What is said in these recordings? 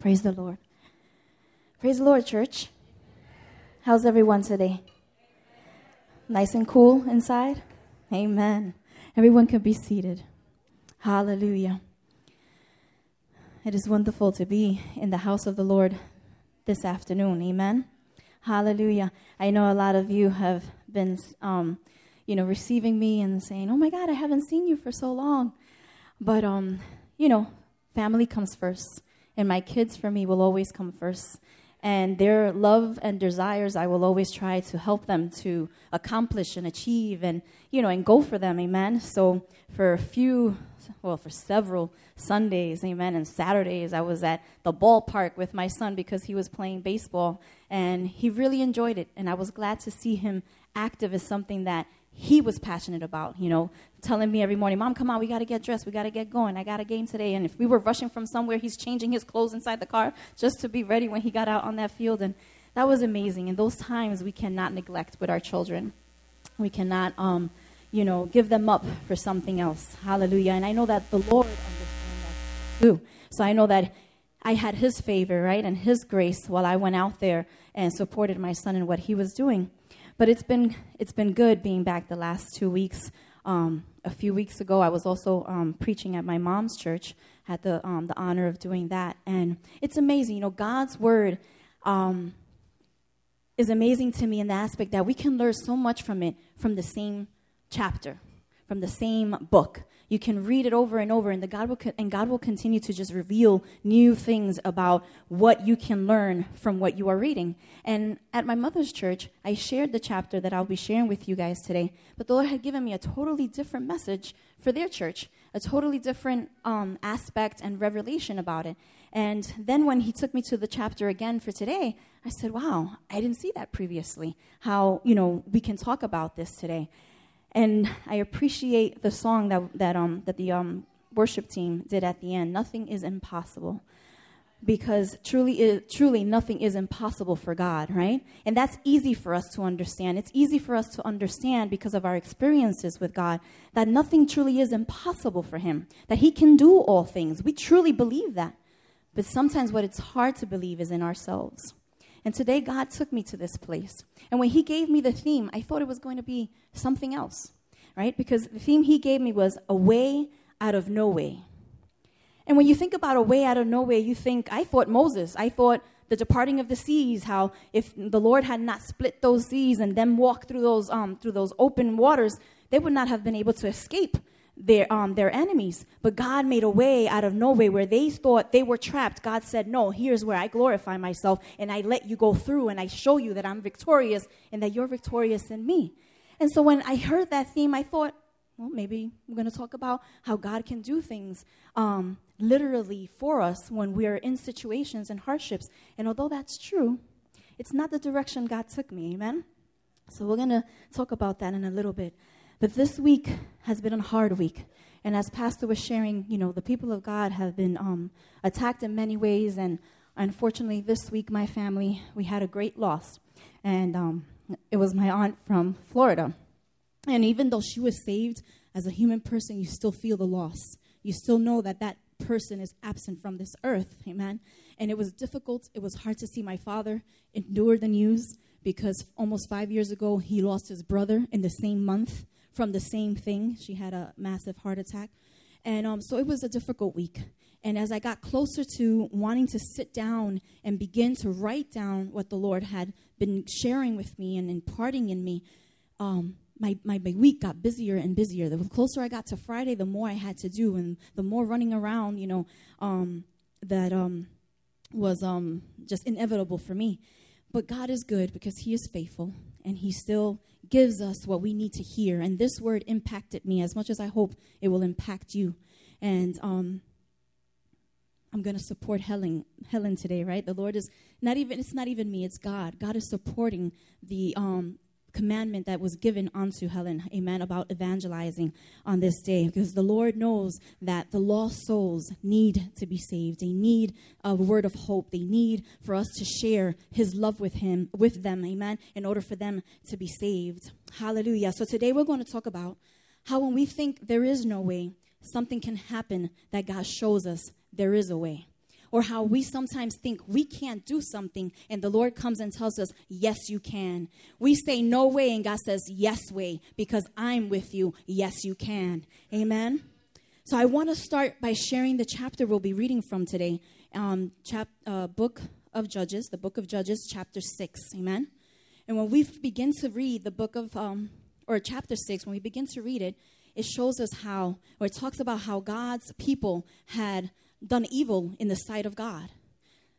Praise the Lord. Praise the Lord, church. How's everyone today? Nice and cool inside? Amen. Everyone can be seated. Hallelujah. It is wonderful to be in the house of the Lord this afternoon. Amen. Hallelujah. I know a lot of you have been, um, you know, receiving me and saying, "Oh my God, I haven't seen you for so long." But um, you know, family comes first, and my kids for me will always come first. And their love and desires, I will always try to help them to accomplish and achieve, and you know, and go for them. Amen. So for a few, well, for several Sundays, amen, and Saturdays, I was at the ballpark with my son because he was playing baseball, and he really enjoyed it. And I was glad to see him active as something that he was passionate about, you know, telling me every morning, Mom, come on, we got to get dressed. We got to get going. I got a game today. And if we were rushing from somewhere, he's changing his clothes inside the car just to be ready when he got out on that field. And that was amazing. And those times we cannot neglect with our children. We cannot, um, you know, give them up for something else. Hallelujah. And I know that the Lord understands that too. So I know that I had his favor, right, and his grace while I went out there and supported my son in what he was doing. But it's been it's been good being back the last two weeks. Um, a few weeks ago, I was also um, preaching at my mom's church. Had the um, the honor of doing that, and it's amazing. You know, God's word um, is amazing to me in the aspect that we can learn so much from it from the same chapter, from the same book. You can read it over and over, and, the God will co- and God will continue to just reveal new things about what you can learn from what you are reading. And at my mother's church, I shared the chapter that I'll be sharing with you guys today, but the Lord had given me a totally different message for their church, a totally different um, aspect and revelation about it. And then when He took me to the chapter again for today, I said, "Wow, I didn't see that previously. How you know we can talk about this today." And I appreciate the song that, that, um, that the um, worship team did at the end. Nothing is impossible. Because truly, truly, nothing is impossible for God, right? And that's easy for us to understand. It's easy for us to understand because of our experiences with God that nothing truly is impossible for Him, that He can do all things. We truly believe that. But sometimes what it's hard to believe is in ourselves. And today, God took me to this place. And when He gave me the theme, I thought it was going to be something else, right? Because the theme He gave me was a way out of no way. And when you think about a way out of no way, you think, I thought Moses, I thought the departing of the seas, how if the Lord had not split those seas and them walk through those, um, through those open waters, they would not have been able to escape their, um, their enemies. But God made a way out of no way where they thought they were trapped. God said, No, here's where I glorify myself and I let you go through and I show you that I'm victorious and that you're victorious in me. And so when I heard that theme, I thought, well, maybe we're going to talk about how God can do things um, literally for us when we're in situations and hardships. And although that's true, it's not the direction God took me. Amen? So we're going to talk about that in a little bit. But this week has been a hard week. And as Pastor was sharing, you know, the people of God have been um, attacked in many ways. And unfortunately, this week, my family, we had a great loss. And um, it was my aunt from Florida. And even though she was saved as a human person, you still feel the loss. You still know that that person is absent from this earth. Amen. And it was difficult. It was hard to see my father endure the news because almost five years ago, he lost his brother in the same month from the same thing. She had a massive heart attack. And um, so it was a difficult week. And as I got closer to wanting to sit down and begin to write down what the Lord had been sharing with me and imparting in me, um, my, my, my week got busier and busier. The closer I got to Friday, the more I had to do, and the more running around, you know, um, that um, was um, just inevitable for me. But God is good because He is faithful, and He still gives us what we need to hear. And this word impacted me as much as I hope it will impact you. And um, I'm going to support Helen, Helen today, right? The Lord is not even, it's not even me, it's God. God is supporting the um, commandment that was given unto Helen, amen, about evangelizing on this day because the Lord knows that the lost souls need to be saved. They need a word of hope. They need for us to share his love with him with them, amen, in order for them to be saved. Hallelujah. So today we're going to talk about how when we think there is no way, something can happen that God shows us there is a way. Or how we sometimes think we can't do something and the Lord comes and tells us, Yes, you can. We say no way, and God says, Yes, way, because I'm with you. Yes, you can. Amen. So I want to start by sharing the chapter we'll be reading from today, um, chap, uh, book of Judges, the book of Judges, chapter 6. Amen. And when we begin to read the book of, um, or chapter 6, when we begin to read it, it shows us how, or it talks about how God's people had done evil in the sight of God.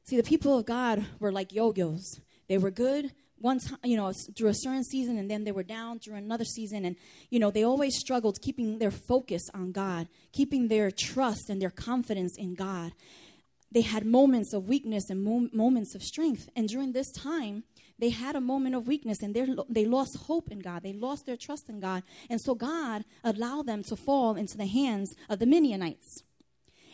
See, the people of God were like yo yos. They were good one time, you know, through a certain season, and then they were down through another season. And, you know, they always struggled keeping their focus on God, keeping their trust and their confidence in God. They had moments of weakness and mo- moments of strength. And during this time, they had a moment of weakness and they lost hope in God. They lost their trust in God. And so God allowed them to fall into the hands of the Midianites.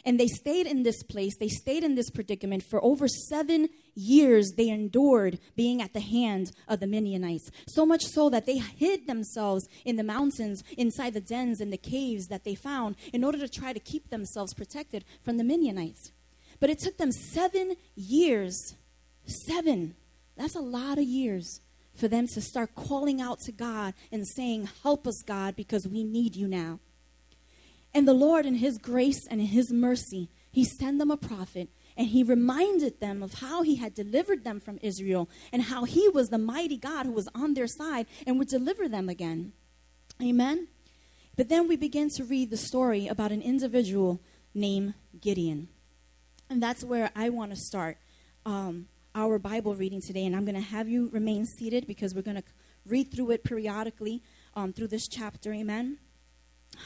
And they stayed in this place, they stayed in this predicament for over seven years. They endured being at the hand of the Midianites. So much so that they hid themselves in the mountains, inside the dens and the caves that they found, in order to try to keep themselves protected from the Midianites. But it took them seven years. Seven. That's a lot of years for them to start calling out to God and saying, Help us, God, because we need you now. And the Lord, in His grace and in His mercy, He sent them a prophet and He reminded them of how He had delivered them from Israel and how He was the mighty God who was on their side and would deliver them again. Amen? But then we begin to read the story about an individual named Gideon. And that's where I want to start um, our Bible reading today. And I'm going to have you remain seated because we're going to read through it periodically um, through this chapter. Amen?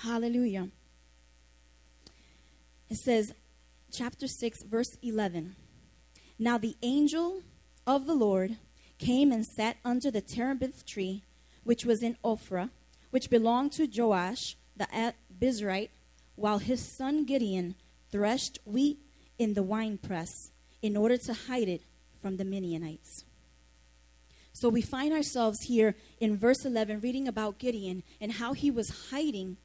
Hallelujah. It says, chapter 6, verse 11. Now the angel of the Lord came and sat under the terebinth tree, which was in Ophrah, which belonged to Joash the Abiezrite, while his son Gideon threshed wheat in the winepress in order to hide it from the Midianites. So we find ourselves here in verse 11 reading about Gideon and how he was hiding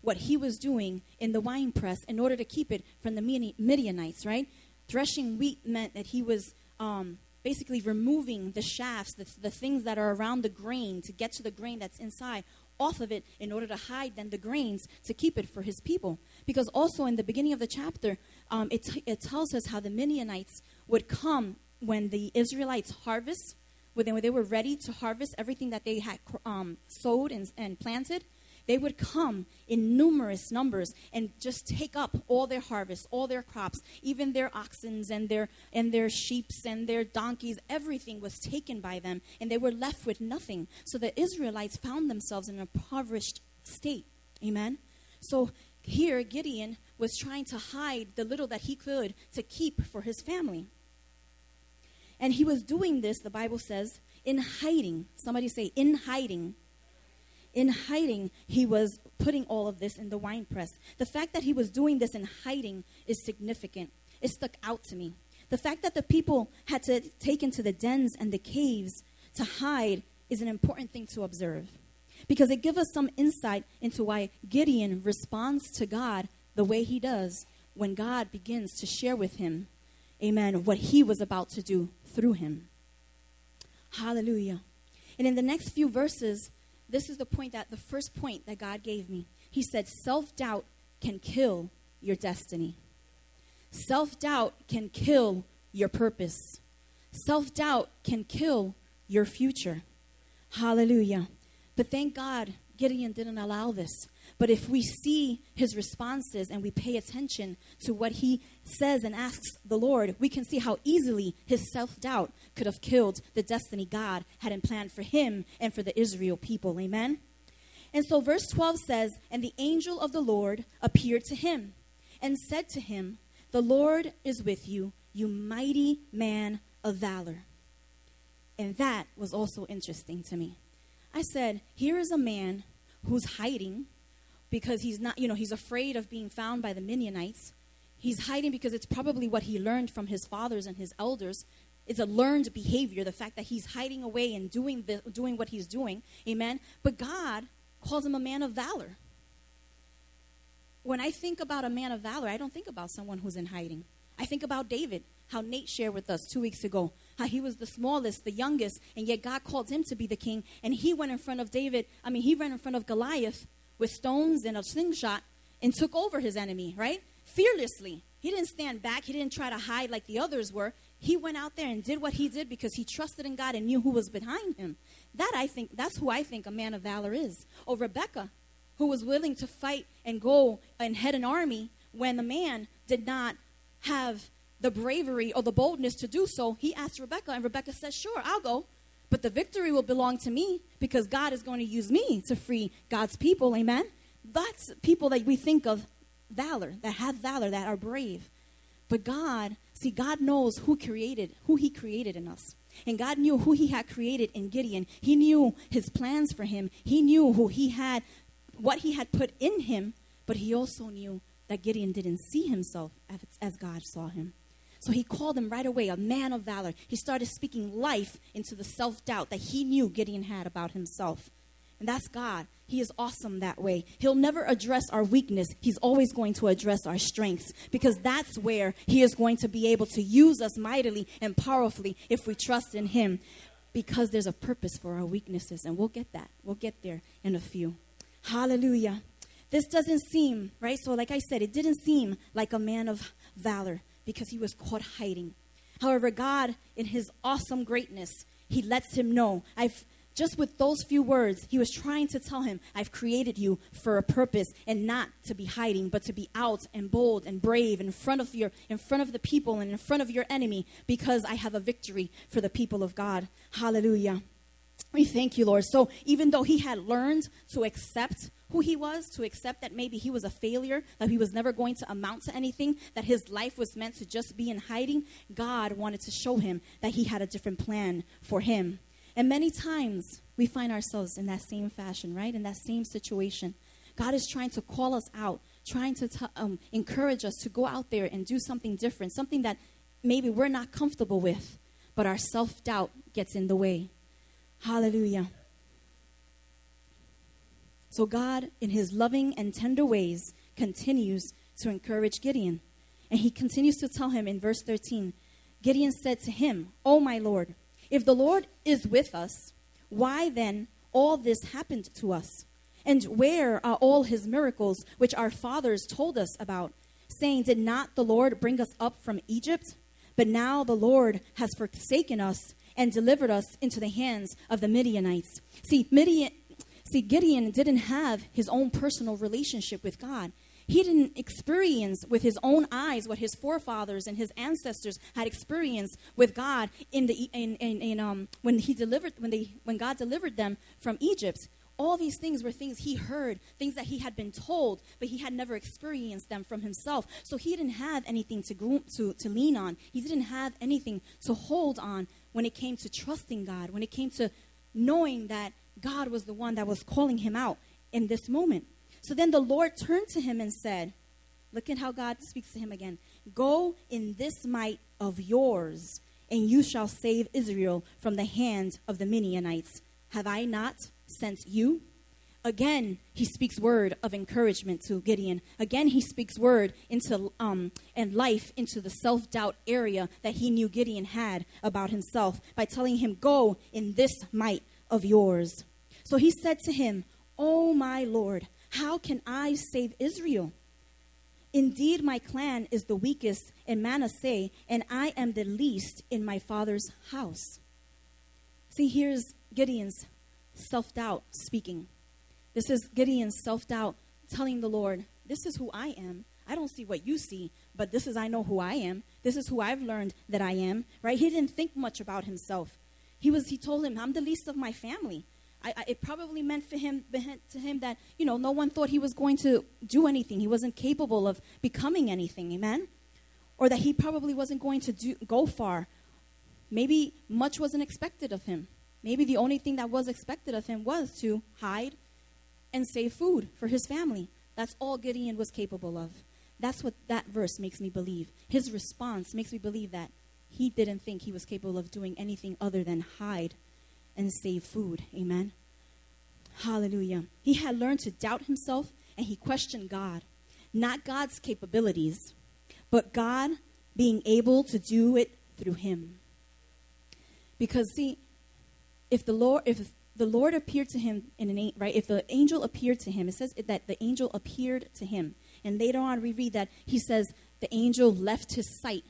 what he was doing in the wine press in order to keep it from the Midianites, right? Threshing wheat meant that he was um, basically removing the shafts, the, the things that are around the grain to get to the grain that's inside off of it in order to hide then the grains to keep it for his people. Because also in the beginning of the chapter, um, it, t- it tells us how the Midianites would come when the Israelites harvest, when they were ready to harvest everything that they had um, sowed and, and planted they would come in numerous numbers and just take up all their harvests, all their crops, even their oxen and their and their sheeps and their donkeys, everything was taken by them, and they were left with nothing. So the Israelites found themselves in an impoverished state. Amen. So here Gideon was trying to hide the little that he could to keep for his family. And he was doing this, the Bible says, in hiding. Somebody say, in hiding in hiding, he was putting all of this in the wine press. The fact that he was doing this in hiding is significant. It stuck out to me. The fact that the people had to take into the dens and the caves to hide is an important thing to observe because it gives us some insight into why Gideon responds to God the way he does when God begins to share with him, amen, what he was about to do through him. Hallelujah. And in the next few verses, this is the point that the first point that God gave me. He said, self doubt can kill your destiny. Self doubt can kill your purpose. Self doubt can kill your future. Hallelujah. But thank God Gideon didn't allow this. But if we see his responses and we pay attention to what he says and asks the Lord, we can see how easily his self doubt could have killed the destiny God had in plan for him and for the Israel people. Amen? And so verse 12 says, And the angel of the Lord appeared to him and said to him, The Lord is with you, you mighty man of valor. And that was also interesting to me. I said, Here is a man who's hiding because he's not, you know, he's afraid of being found by the Midianites. He's hiding because it's probably what he learned from his fathers and his elders. It's a learned behavior, the fact that he's hiding away and doing, the, doing what he's doing. Amen. But God calls him a man of valor. When I think about a man of valor, I don't think about someone who's in hiding. I think about David, how Nate shared with us two weeks ago, how he was the smallest, the youngest, and yet God called him to be the king. And he went in front of David, I mean, he ran in front of Goliath with stones and a slingshot and took over his enemy, right? Fearlessly. He didn't stand back, he didn't try to hide like the others were. He went out there and did what he did because he trusted in God and knew who was behind him. That I think, that's who I think a man of valor is. Or Rebecca, who was willing to fight and go and head an army when the man did not have the bravery or the boldness to do so. He asked Rebecca, and Rebecca said, Sure, I'll go. But the victory will belong to me because God is going to use me to free God's people. Amen? That's people that we think of valor, that have valor, that are brave. But God, see, God knows who created, who He created in us. And God knew who He had created in Gideon. He knew His plans for him. He knew who He had, what He had put in him. But He also knew that Gideon didn't see himself as, as God saw him. So he called him right away a man of valor. He started speaking life into the self doubt that he knew Gideon had about himself. And that's God. He is awesome that way. He'll never address our weakness. He's always going to address our strengths because that's where He is going to be able to use us mightily and powerfully if we trust in Him because there's a purpose for our weaknesses. And we'll get that. We'll get there in a few. Hallelujah. This doesn't seem, right? So, like I said, it didn't seem like a man of valor because he was caught hiding. However, God, in his awesome greatness, he lets him know, I've just with those few words, he was trying to tell him, I've created you for a purpose and not to be hiding, but to be out and bold and brave in front of your in front of the people and in front of your enemy because I have a victory for the people of God. Hallelujah. We thank you, Lord. So even though he had learned to accept who he was, to accept that maybe he was a failure, that he was never going to amount to anything, that his life was meant to just be in hiding, God wanted to show him that he had a different plan for him. And many times we find ourselves in that same fashion, right? In that same situation. God is trying to call us out, trying to t- um, encourage us to go out there and do something different, something that maybe we're not comfortable with, but our self doubt gets in the way. Hallelujah. So, God, in his loving and tender ways, continues to encourage Gideon. And he continues to tell him in verse 13 Gideon said to him, Oh, my Lord, if the Lord is with us, why then all this happened to us? And where are all his miracles which our fathers told us about, saying, Did not the Lord bring us up from Egypt? But now the Lord has forsaken us and delivered us into the hands of the Midianites. See, Midian, see, Gideon didn't have his own personal relationship with God he didn't experience with his own eyes what his forefathers and his ancestors had experienced with God in the in, in, in um when he delivered when they when God delivered them from Egypt. All these things were things he heard, things that he had been told, but he had never experienced them from himself. So he didn't have anything to, groom, to, to lean on. He didn't have anything to hold on when it came to trusting God, when it came to knowing that God was the one that was calling him out in this moment. So then the Lord turned to him and said, Look at how God speaks to him again. Go in this might of yours, and you shall save Israel from the hand of the Midianites. Have I not sent you? Again, he speaks word of encouragement to Gideon. Again, he speaks word into um, and life into the self doubt area that he knew Gideon had about himself by telling him, "Go in this might of yours." So he said to him, "O my Lord, how can I save Israel? Indeed, my clan is the weakest in Manasseh, and I am the least in my father's house. See, here's Gideon's self doubt speaking. This is Gideon's self doubt telling the Lord, This is who I am. I don't see what you see, but this is I know who I am. This is who I've learned that I am. Right? He didn't think much about himself. He was he told him, I'm the least of my family. I, I, it probably meant for him to him that you know no one thought he was going to do anything. He wasn't capable of becoming anything. Amen. Or that he probably wasn't going to do, go far. Maybe much wasn't expected of him. Maybe the only thing that was expected of him was to hide and save food for his family. That's all Gideon was capable of. That's what that verse makes me believe. His response makes me believe that he didn't think he was capable of doing anything other than hide and save food. Amen. Hallelujah. He had learned to doubt himself and he questioned God. Not God's capabilities, but God being able to do it through him. Because see, if the Lord if the Lord appeared to him in an right, if the angel appeared to him, it says that the angel appeared to him. And later on we read that he says the angel left his sight,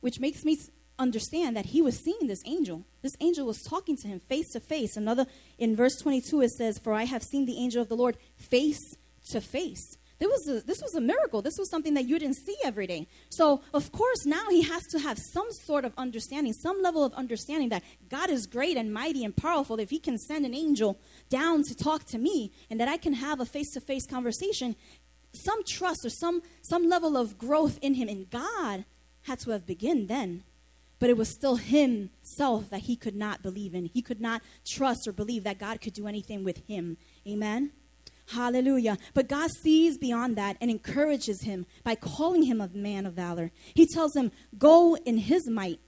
which makes me understand that he was seeing this angel. This angel was talking to him face to face. Another in verse 22 it says, "For I have seen the angel of the Lord face to face." There was a, this was a miracle. This was something that you didn't see every day. So, of course, now he has to have some sort of understanding, some level of understanding that God is great and mighty and powerful. If he can send an angel down to talk to me and that I can have a face to face conversation, some trust or some, some level of growth in him. And God had to have begun then. But it was still himself that he could not believe in. He could not trust or believe that God could do anything with him. Amen. Hallelujah. But God sees beyond that and encourages him by calling him a man of valor. He tells him, Go in his might.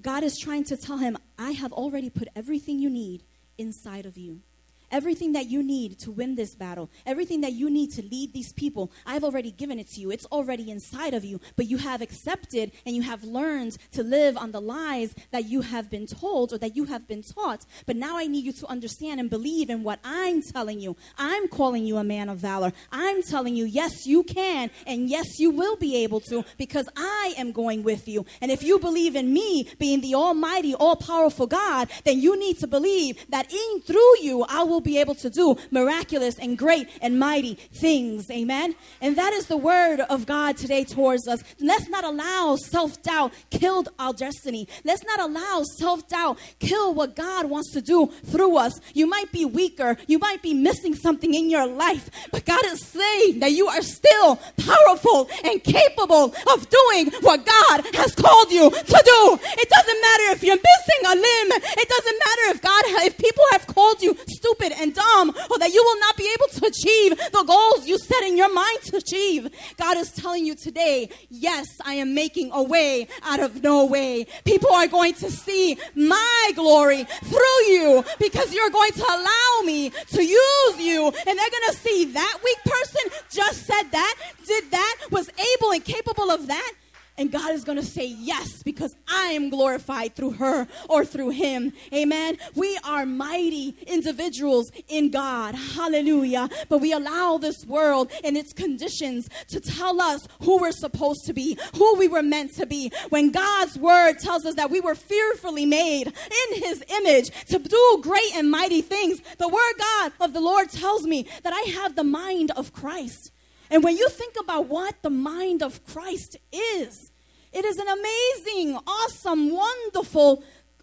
God is trying to tell him, I have already put everything you need inside of you. Everything that you need to win this battle, everything that you need to lead these people, I've already given it to you. It's already inside of you, but you have accepted and you have learned to live on the lies that you have been told or that you have been taught. But now I need you to understand and believe in what I'm telling you. I'm calling you a man of valor. I'm telling you, yes, you can, and yes, you will be able to because I am going with you. And if you believe in me being the almighty, all powerful God, then you need to believe that in through you, I will will be able to do miraculous and great and mighty things. Amen. And that is the word of God today towards us. Let's not allow self doubt kill our destiny. Let's not allow self doubt kill what God wants to do through us. You might be weaker. You might be missing something in your life, but God is saying that you are still powerful and capable of doing what God has called you to do. It doesn't matter if you're missing a limb. It doesn't matter if God, if people have called you stupid stupid and dumb or that you will not be able to achieve the goals you set in your mind to achieve. God is telling you today, yes, I am making a way out of no way. People are going to see my glory through you because you're going to allow me to use you and they're going to see that weak person just said that, did that, was able and capable of that and God is going to say yes because I am glorified through her or through him. Amen. We are mighty individuals in God. Hallelujah. But we allow this world and its conditions to tell us who we're supposed to be, who we were meant to be. When God's word tells us that we were fearfully made in his image to do great and mighty things, the word God of the Lord tells me that I have the mind of Christ. And when you think about what the mind of Christ is, it is an amazing, awesome, wonderful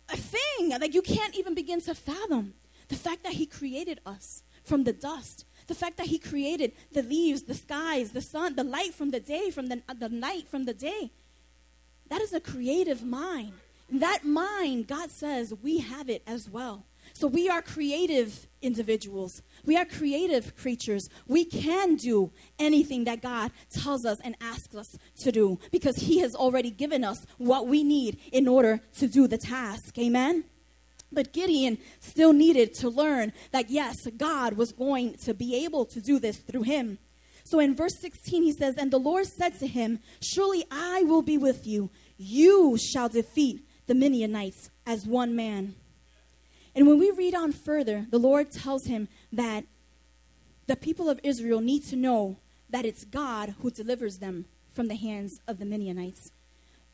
thing that you can't even begin to fathom. The fact that He created us from the dust, the fact that He created the leaves, the skies, the sun, the light from the day, from the, the night from the day. That is a creative mind. That mind, God says, we have it as well. So we are creative individuals. We are creative creatures. We can do anything that God tells us and asks us to do because He has already given us what we need in order to do the task. Amen? But Gideon still needed to learn that yes, God was going to be able to do this through him. So in verse 16, he says, And the Lord said to him, Surely I will be with you. You shall defeat the Midianites as one man. And when we read on further, the Lord tells him that the people of Israel need to know that it's God who delivers them from the hands of the Midianites.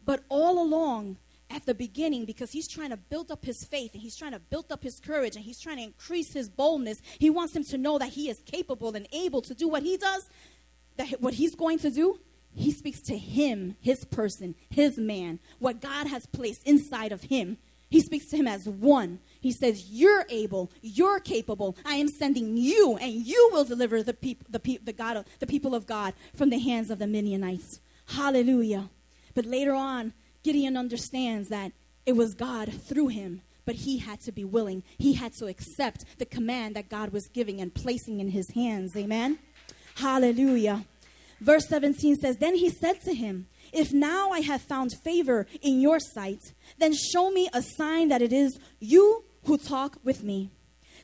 But all along, at the beginning, because he's trying to build up his faith and he's trying to build up his courage and he's trying to increase his boldness, he wants him to know that he is capable and able to do what he does, that what he's going to do. He speaks to him, his person, his man, what God has placed inside of him. He speaks to him as one. He says, You're able, you're capable. I am sending you, and you will deliver the, peop- the, pe- the, God of, the people of God from the hands of the Midianites. Hallelujah. But later on, Gideon understands that it was God through him, but he had to be willing. He had to accept the command that God was giving and placing in his hands. Amen. Hallelujah. Verse 17 says, Then he said to him, If now I have found favor in your sight, then show me a sign that it is you who talk with me.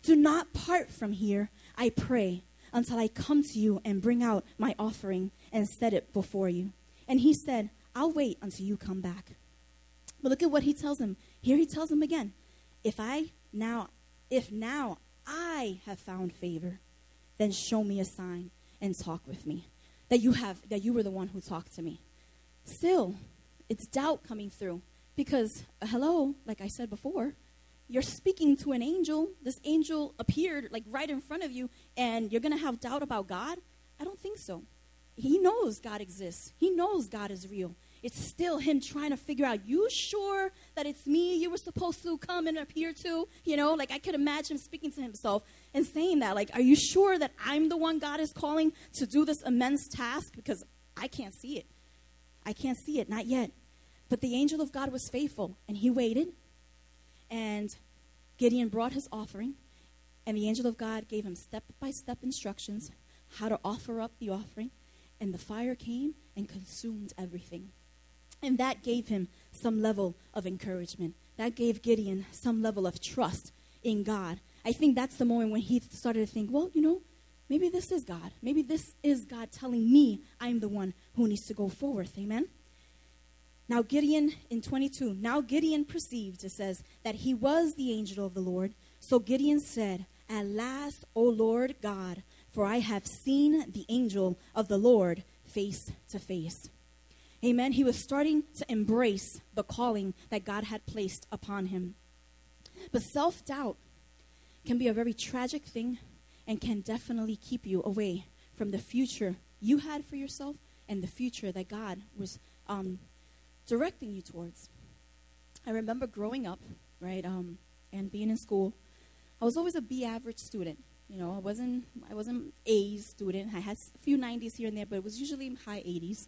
Do not part from here, I pray, until I come to you and bring out my offering and set it before you. And he said, I'll wait until you come back. But look at what he tells him. Here he tells him again, if I now, if now I have found favor, then show me a sign and talk with me. That you have, that you were the one who talked to me. Still, it's doubt coming through because, uh, hello, like I said before, you're speaking to an angel. This angel appeared like right in front of you, and you're going to have doubt about God? I don't think so. He knows God exists, He knows God is real. It's still him trying to figure out, you sure that it's me you were supposed to come and appear to? You know, like I could imagine speaking to himself and saying that, like, are you sure that I'm the one God is calling to do this immense task? Because I can't see it. I can't see it, not yet. But the angel of God was faithful, and he waited. And Gideon brought his offering, and the angel of God gave him step by step instructions how to offer up the offering. And the fire came and consumed everything. And that gave him some level of encouragement. That gave Gideon some level of trust in God. I think that's the moment when he started to think, well, you know, maybe this is God. Maybe this is God telling me I'm the one who needs to go forward. Amen? Now, Gideon in 22, now Gideon perceived, it says, that he was the angel of the Lord. So Gideon said, At last, O Lord God, for I have seen the angel of the Lord face to face. Amen. He was starting to embrace the calling that God had placed upon him. But self doubt can be a very tragic thing and can definitely keep you away from the future you had for yourself and the future that God was um, directing you towards. I remember growing up, right, um, and being in school. I was always a B average student. You know, I wasn't I wasn't A student. I had a few 90s here and there, but it was usually high 80s.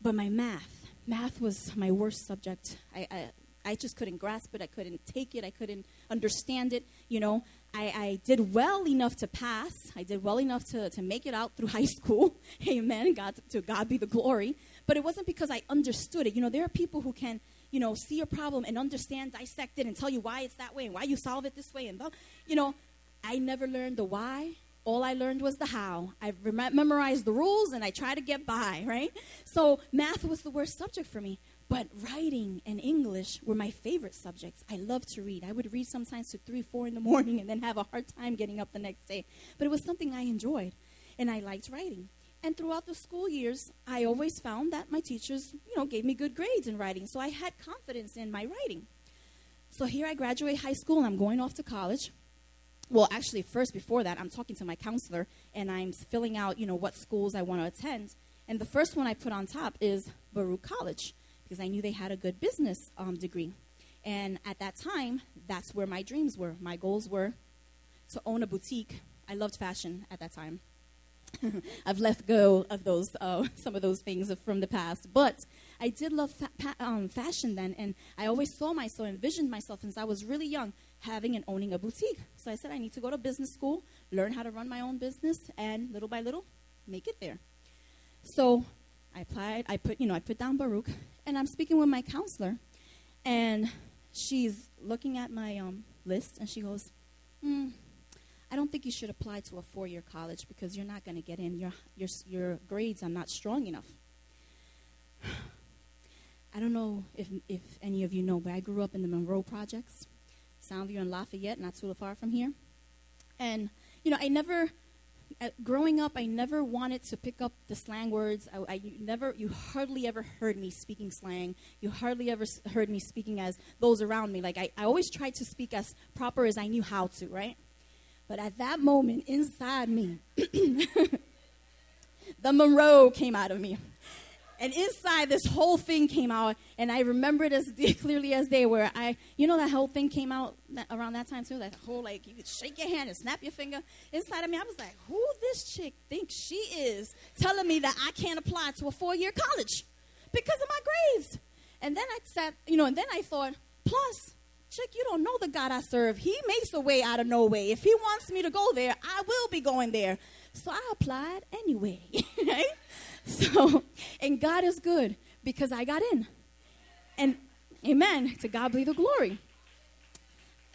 But my math, math was my worst subject. I, I, I just couldn't grasp it. I couldn't take it. I couldn't understand it. You know, I, I did well enough to pass. I did well enough to, to make it out through high school. Amen. God, to God be the glory. But it wasn't because I understood it. You know, there are people who can, you know, see a problem and understand, dissect it, and tell you why it's that way and why you solve it this way. And, you know, I never learned the why all I learned was the how. I rem- memorized the rules and I tried to get by, right? So math was the worst subject for me. But writing and English were my favorite subjects. I loved to read. I would read sometimes to 3, 4 in the morning and then have a hard time getting up the next day. But it was something I enjoyed, and I liked writing. And throughout the school years, I always found that my teachers, you know, gave me good grades in writing. So I had confidence in my writing. So here I graduate high school and I'm going off to college well actually first before that i'm talking to my counselor and i'm filling out you know what schools i want to attend and the first one i put on top is baruch college because i knew they had a good business um, degree and at that time that's where my dreams were my goals were to own a boutique i loved fashion at that time I've let go of those, uh, some of those things from the past. But I did love fa- pa- um, fashion then, and I always saw myself, envisioned myself since I was really young, having and owning a boutique. So I said, I need to go to business school, learn how to run my own business, and little by little, make it there. So I applied, I put, you know, I put down Baruch, and I'm speaking with my counselor, and she's looking at my um, list, and she goes, hmm, I don't think you should apply to a four-year college because you're not going to get in. Your, your, your grades are not strong enough. I don't know if, if any of you know, but I grew up in the Monroe Projects. Soundview and Lafayette, not too far from here. And, you know, I never, uh, growing up, I never wanted to pick up the slang words. I, I never, you hardly ever heard me speaking slang. You hardly ever heard me speaking as those around me. Like, I, I always tried to speak as proper as I knew how to, right? But at that moment, inside me, the Monroe came out of me. And inside, this whole thing came out, and I remember it as clearly as day. Where I, you know, that whole thing came out around that time too. That whole like you could shake your hand and snap your finger. Inside of me, I was like, "Who this chick thinks she is, telling me that I can't apply to a four-year college because of my grades?" And then I sat, you know, and then I thought, plus, chick, you don't know the God I serve. He makes a way out of no way. If He wants me to go there, I will be going there. So I applied anyway, right? So, and God is good because I got in. And amen, to God be the glory.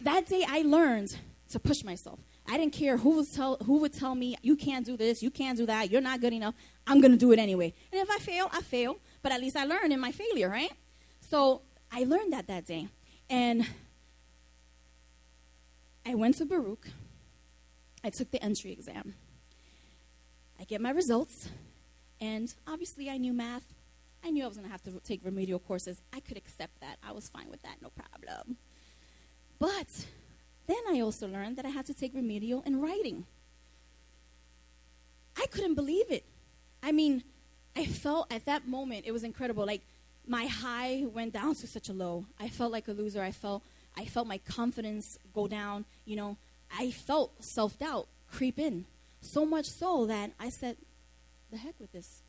That day I learned to push myself. I didn't care who would tell who would tell me you can't do this, you can't do that, you're not good enough. I'm gonna do it anyway. And if I fail, I fail. But at least I learned in my failure, right? So I learned that that day, and I went to Baruch. I took the entry exam. I get my results, and obviously I knew math. I knew I was going to have to take remedial courses. I could accept that. I was fine with that, no problem. But then I also learned that I had to take remedial in writing. I couldn't believe it. I mean, I felt at that moment it was incredible. Like my high went down to such a low. I felt like a loser. I felt I felt my confidence go down. You know, I felt self doubt creep in. So much so that I said, the heck with this.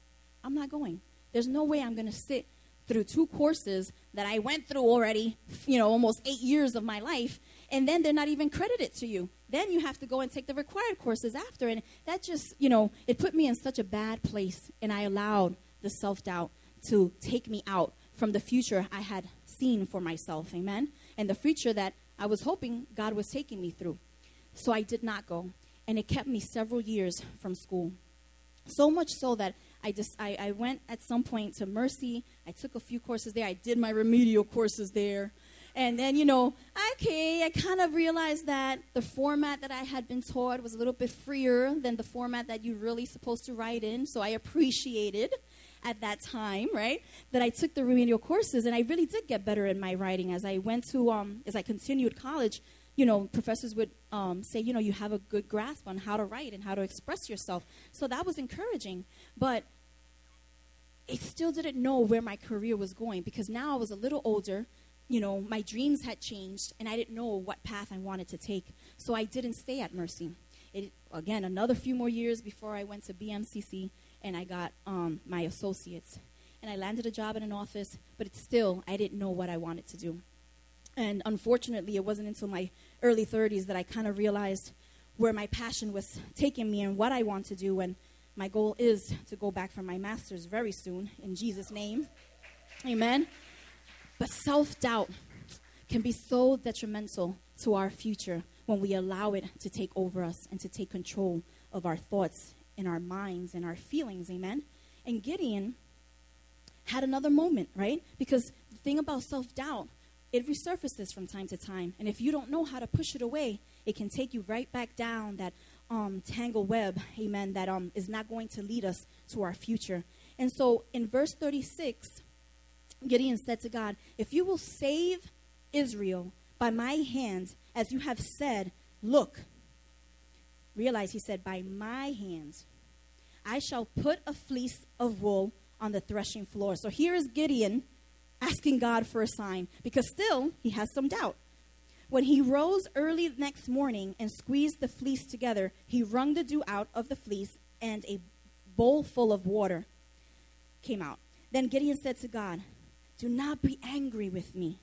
I'm not going. There's no way I'm going to sit through two courses that I went through already, you know, almost eight years of my life, and then they're not even credited to you. Then you have to go and take the required courses after. And that just, you know, it put me in such a bad place, and I allowed the self doubt to take me out from the future I had seen for myself. Amen. And the future that I was hoping God was taking me through. So I did not go. And it kept me several years from school. So much so that I just I, I went at some point to Mercy. I took a few courses there. I did my remedial courses there. And then, you know, okay, I kind of realized that the format that I had been taught was a little bit freer than the format that you're really supposed to write in. So I appreciated at that time, right, that I took the remedial courses, and I really did get better in my writing as I went to, um, as I continued college. You know, professors would um, say, you know, you have a good grasp on how to write and how to express yourself. So that was encouraging. But I still didn't know where my career was going because now I was a little older you know, my dreams had changed and I didn't know what path I wanted to take. So I didn't stay at Mercy. It, again, another few more years before I went to BMCC and I got um, my associates. And I landed a job in an office, but it's still, I didn't know what I wanted to do. And unfortunately, it wasn't until my early 30s that I kind of realized where my passion was taking me and what I want to do. And my goal is to go back for my master's very soon, in Jesus' name. Amen. But self doubt can be so detrimental to our future when we allow it to take over us and to take control of our thoughts and our minds and our feelings. Amen. And Gideon had another moment, right? Because the thing about self doubt, it resurfaces from time to time. And if you don't know how to push it away, it can take you right back down that um, tangle web, amen, that um, is not going to lead us to our future. And so in verse 36, Gideon said to God, If you will save Israel by my hand, as you have said, look. Realize he said, By my hands, I shall put a fleece of wool on the threshing floor. So here is Gideon asking God for a sign because still he has some doubt. When he rose early next morning and squeezed the fleece together, he wrung the dew out of the fleece, and a bowl full of water came out. Then Gideon said to God, do not be angry with me,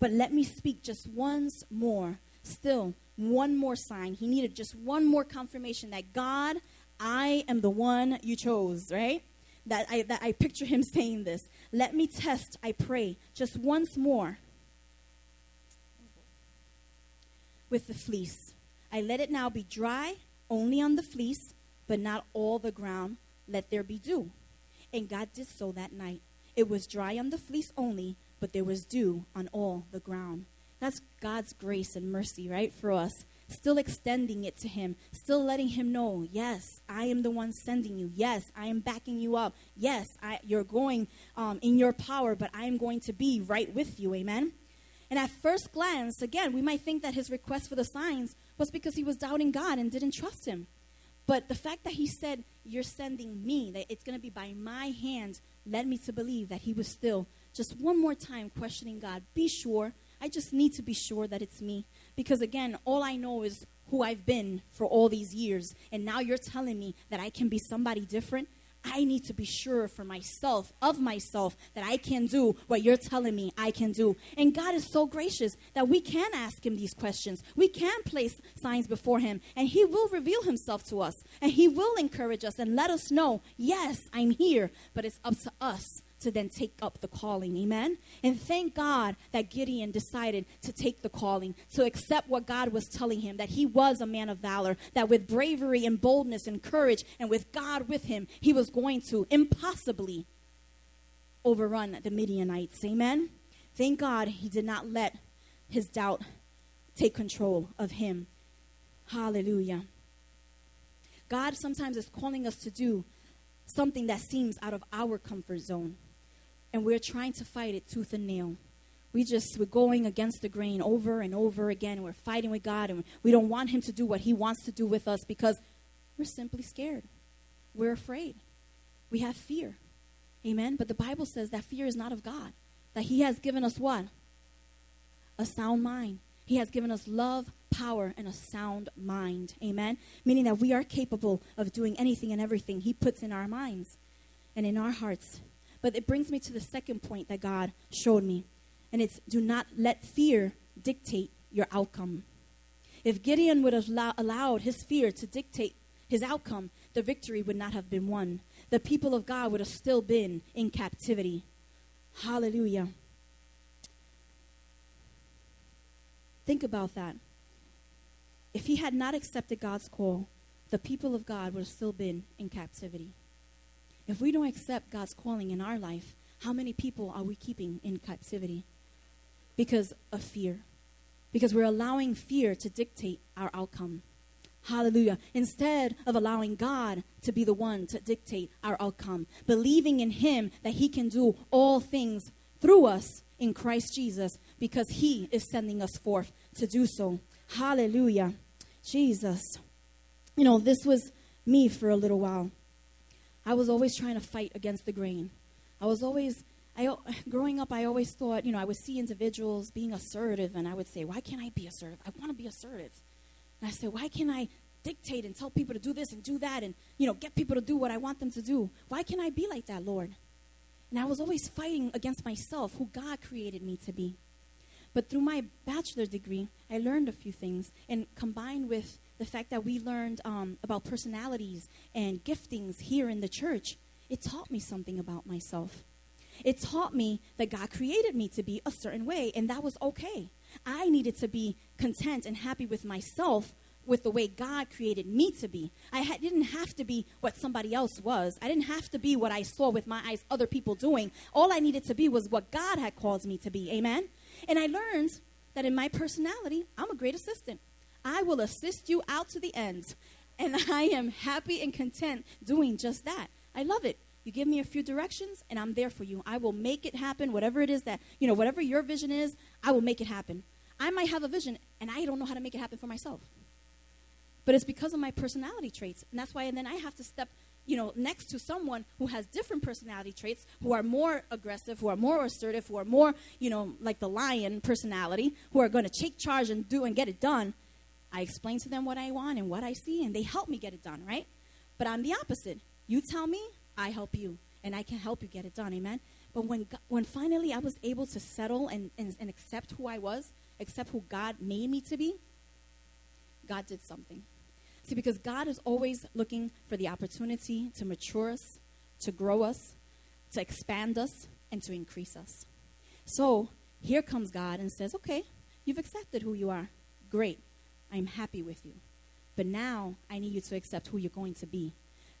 but let me speak just once more. Still, one more sign. He needed just one more confirmation that God, I am the one you chose, right? That I, that I picture him saying this. Let me test, I pray, just once more with the fleece. I let it now be dry only on the fleece, but not all the ground. Let there be dew. And God did so that night. It was dry on the fleece only, but there was dew on all the ground. That's God's grace and mercy, right, for us. Still extending it to Him, still letting Him know, yes, I am the one sending you. Yes, I am backing you up. Yes, I, you're going um, in your power, but I am going to be right with you. Amen. And at first glance, again, we might think that his request for the signs was because he was doubting God and didn't trust Him. But the fact that he said, You're sending me, that it's going to be by my hand, led me to believe that he was still just one more time questioning God. Be sure. I just need to be sure that it's me. Because again, all I know is who I've been for all these years. And now you're telling me that I can be somebody different. I need to be sure for myself, of myself, that I can do what you're telling me I can do. And God is so gracious that we can ask Him these questions. We can place signs before Him, and He will reveal Himself to us. And He will encourage us and let us know, yes, I'm here, but it's up to us to then take up the calling. Amen? And thank God that Gideon decided to take the calling, to accept what God was telling him, that he was a man of valor, that with bravery and boldness and courage and with God with him, he was going to impossibly overrun the Midianites. Amen? Thank God he did not let his doubt take control of him. Hallelujah. God sometimes is calling us to do something that seems out of our comfort zone. And we're trying to fight it tooth and nail. We just, we're going against the grain over and over again. And we're fighting with God. And we don't want Him to do what He wants to do with us because we're simply scared. We're afraid. We have fear. Amen. But the Bible says that fear is not of God. That He has given us what? A sound mind. He has given us love, power, and a sound mind. Amen. Meaning that we are capable of doing anything and everything He puts in our minds and in our hearts. But it brings me to the second point that God showed me. And it's do not let fear dictate your outcome. If Gideon would have allow, allowed his fear to dictate his outcome, the victory would not have been won. The people of God would have still been in captivity. Hallelujah. Think about that. If he had not accepted God's call, the people of God would have still been in captivity. If we don't accept God's calling in our life, how many people are we keeping in captivity? Because of fear. Because we're allowing fear to dictate our outcome. Hallelujah. Instead of allowing God to be the one to dictate our outcome, believing in Him that He can do all things through us in Christ Jesus because He is sending us forth to do so. Hallelujah. Jesus. You know, this was me for a little while. I was always trying to fight against the grain. I was always, I, growing up, I always thought, you know, I would see individuals being assertive, and I would say, why can't I be assertive? I want to be assertive. And I said, why can't I dictate and tell people to do this and do that and, you know, get people to do what I want them to do? Why can't I be like that, Lord? And I was always fighting against myself, who God created me to be. But through my bachelor's degree, I learned a few things. And combined with the fact that we learned um, about personalities and giftings here in the church, it taught me something about myself. It taught me that God created me to be a certain way, and that was okay. I needed to be content and happy with myself with the way God created me to be. I ha- didn't have to be what somebody else was. I didn't have to be what I saw with my eyes other people doing. All I needed to be was what God had called me to be. Amen? And I learned that in my personality, I'm a great assistant. I will assist you out to the end. And I am happy and content doing just that. I love it. You give me a few directions, and I'm there for you. I will make it happen, whatever it is that, you know, whatever your vision is, I will make it happen. I might have a vision, and I don't know how to make it happen for myself. But it's because of my personality traits. And that's why and then I have to step, you know, next to someone who has different personality traits, who are more aggressive, who are more assertive, who are more, you know, like the lion personality, who are going to take charge and do and get it done. I explain to them what I want and what I see, and they help me get it done, right? But I'm the opposite. You tell me, I help you, and I can help you get it done, amen? But when, when finally I was able to settle and, and, and accept who I was, accept who God made me to be, God did something. See, because God is always looking for the opportunity to mature us, to grow us, to expand us, and to increase us. So here comes God and says, Okay, you've accepted who you are. Great. I'm happy with you. But now I need you to accept who you're going to be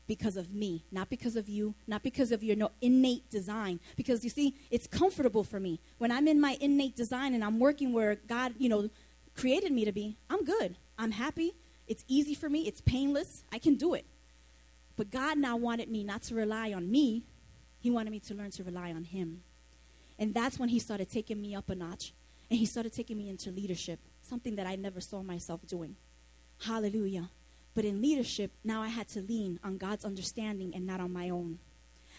because of me, not because of you, not because of your no innate design. Because you see, it's comfortable for me. When I'm in my innate design and I'm working where God, you know, created me to be, I'm good. I'm happy. It's easy for me, it's painless. I can do it. But God now wanted me not to rely on me, He wanted me to learn to rely on Him. And that's when He started taking me up a notch. And He started taking me into leadership, something that I never saw myself doing. Hallelujah. But in leadership, now I had to lean on God's understanding and not on my own.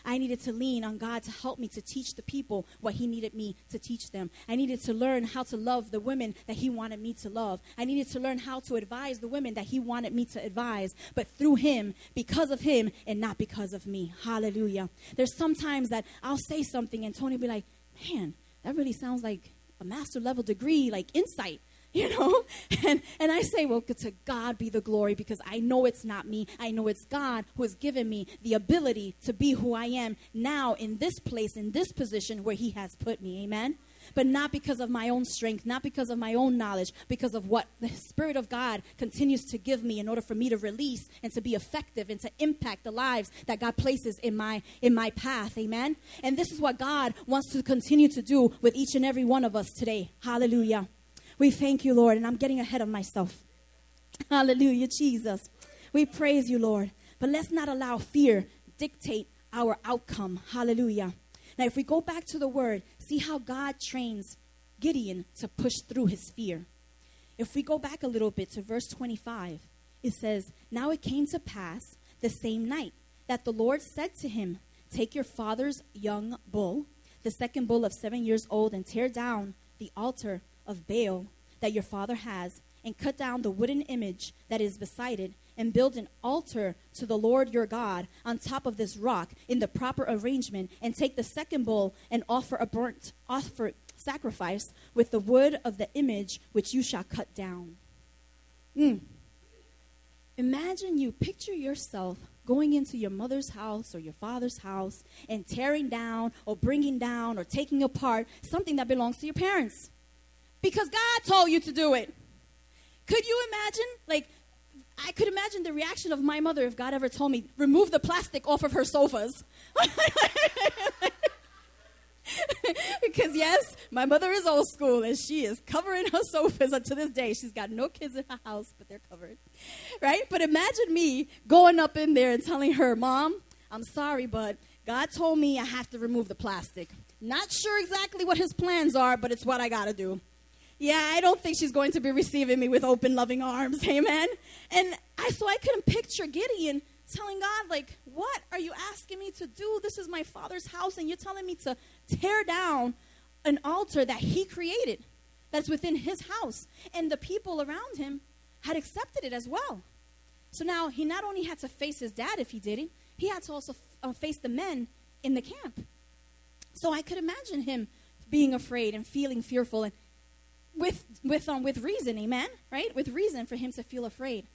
I needed to lean on God to help me to teach the people what He needed me to teach them. I needed to learn how to love the women that He wanted me to love. I needed to learn how to advise the women that He wanted me to advise, but through Him, because of Him, and not because of me. Hallelujah. There's sometimes that I'll say something and Tony will be like, man, that really sounds like a master level degree, like insight. You know? And, and I say, well, to God be the glory because I know it's not me. I know it's God who has given me the ability to be who I am now in this place, in this position where He has put me. Amen? But not because of my own strength, not because of my own knowledge, because of what the Spirit of God continues to give me in order for me to release and to be effective and to impact the lives that God places in my in my path. Amen. And this is what God wants to continue to do with each and every one of us today. Hallelujah. We thank you, Lord, and I'm getting ahead of myself. Hallelujah, Jesus. We praise you, Lord. But let's not allow fear dictate our outcome. Hallelujah. Now, if we go back to the word, see how God trains Gideon to push through his fear. If we go back a little bit to verse 25, it says, Now it came to pass the same night that the Lord said to him, Take your father's young bull, the second bull of seven years old, and tear down the altar of Baal that your father has, and cut down the wooden image that is beside it, and build an altar to the Lord your God on top of this rock in the proper arrangement, and take the second bull and offer a burnt offer sacrifice with the wood of the image which you shall cut down. Mm. Imagine you picture yourself going into your mother's house or your father's house and tearing down or bringing down or taking apart something that belongs to your parents because God told you to do it. Could you imagine? Like, I could imagine the reaction of my mother if God ever told me, remove the plastic off of her sofas. because, yes, my mother is old school and she is covering her sofas to this day. She's got no kids in her house, but they're covered. Right? But imagine me going up in there and telling her, Mom, I'm sorry, but God told me I have to remove the plastic. Not sure exactly what his plans are, but it's what I got to do yeah, I don't think she's going to be receiving me with open, loving arms. Amen. And I so I couldn't picture Gideon telling God, like, what are you asking me to do? This is my father's house, and you're telling me to tear down an altar that he created that's within his house. And the people around him had accepted it as well. So now he not only had to face his dad if he did it, he had to also uh, face the men in the camp. So I could imagine him being afraid and feeling fearful and with with um with reason, amen, right? With reason for him to feel afraid.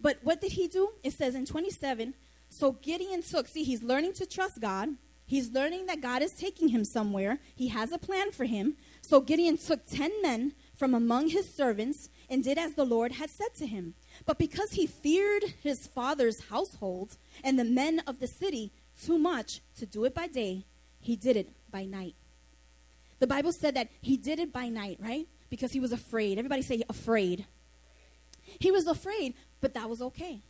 But what did he do? It says in 27, so Gideon took, see, he's learning to trust God. He's learning that God is taking him somewhere. He has a plan for him. So Gideon took 10 men from among his servants and did as the Lord had said to him. But because he feared his father's household and the men of the city too much to do it by day, he did it by night. The Bible said that he did it by night, right? Because he was afraid. Everybody say afraid. He was afraid, but that was okay.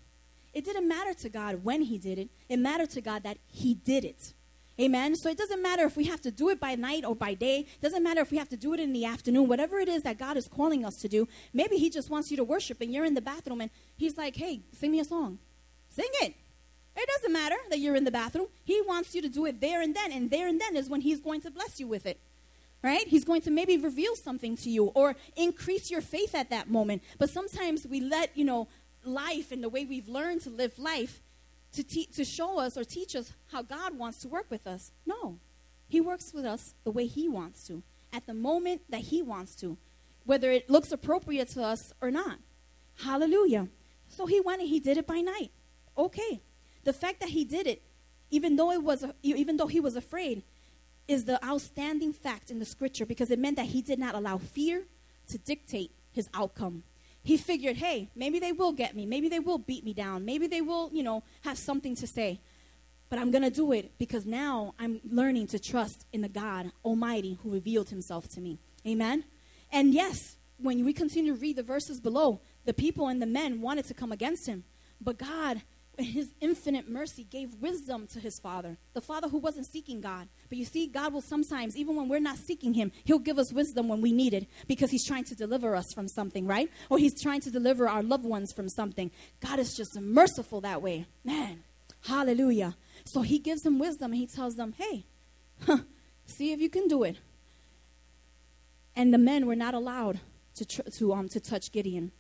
It didn't matter to God when he did it, it mattered to God that he did it. Amen. So it doesn't matter if we have to do it by night or by day. It doesn't matter if we have to do it in the afternoon. Whatever it is that God is calling us to do, maybe He just wants you to worship and you're in the bathroom and He's like, hey, sing me a song. Sing it. It doesn't matter that you're in the bathroom. He wants you to do it there and then. And there and then is when He's going to bless you with it right? He's going to maybe reveal something to you or increase your faith at that moment. But sometimes we let, you know, life and the way we've learned to live life to, te- to show us or teach us how God wants to work with us. No. He works with us the way He wants to, at the moment that He wants to, whether it looks appropriate to us or not. Hallelujah. So He went and He did it by night. Okay. The fact that He did it, even though it was, even though He was afraid, is the outstanding fact in the scripture because it meant that he did not allow fear to dictate his outcome. He figured, hey, maybe they will get me. Maybe they will beat me down. Maybe they will, you know, have something to say. But I'm going to do it because now I'm learning to trust in the God Almighty who revealed himself to me. Amen? And yes, when we continue to read the verses below, the people and the men wanted to come against him. But God his infinite mercy, gave wisdom to his father, the father who wasn't seeking God. But you see, God will sometimes, even when we're not seeking him, he'll give us wisdom when we need it because he's trying to deliver us from something, right? Or he's trying to deliver our loved ones from something. God is just merciful that way. Man, hallelujah. So he gives them wisdom and he tells them, hey, huh, see if you can do it. And the men were not allowed to, tr- to, um, to touch Gideon.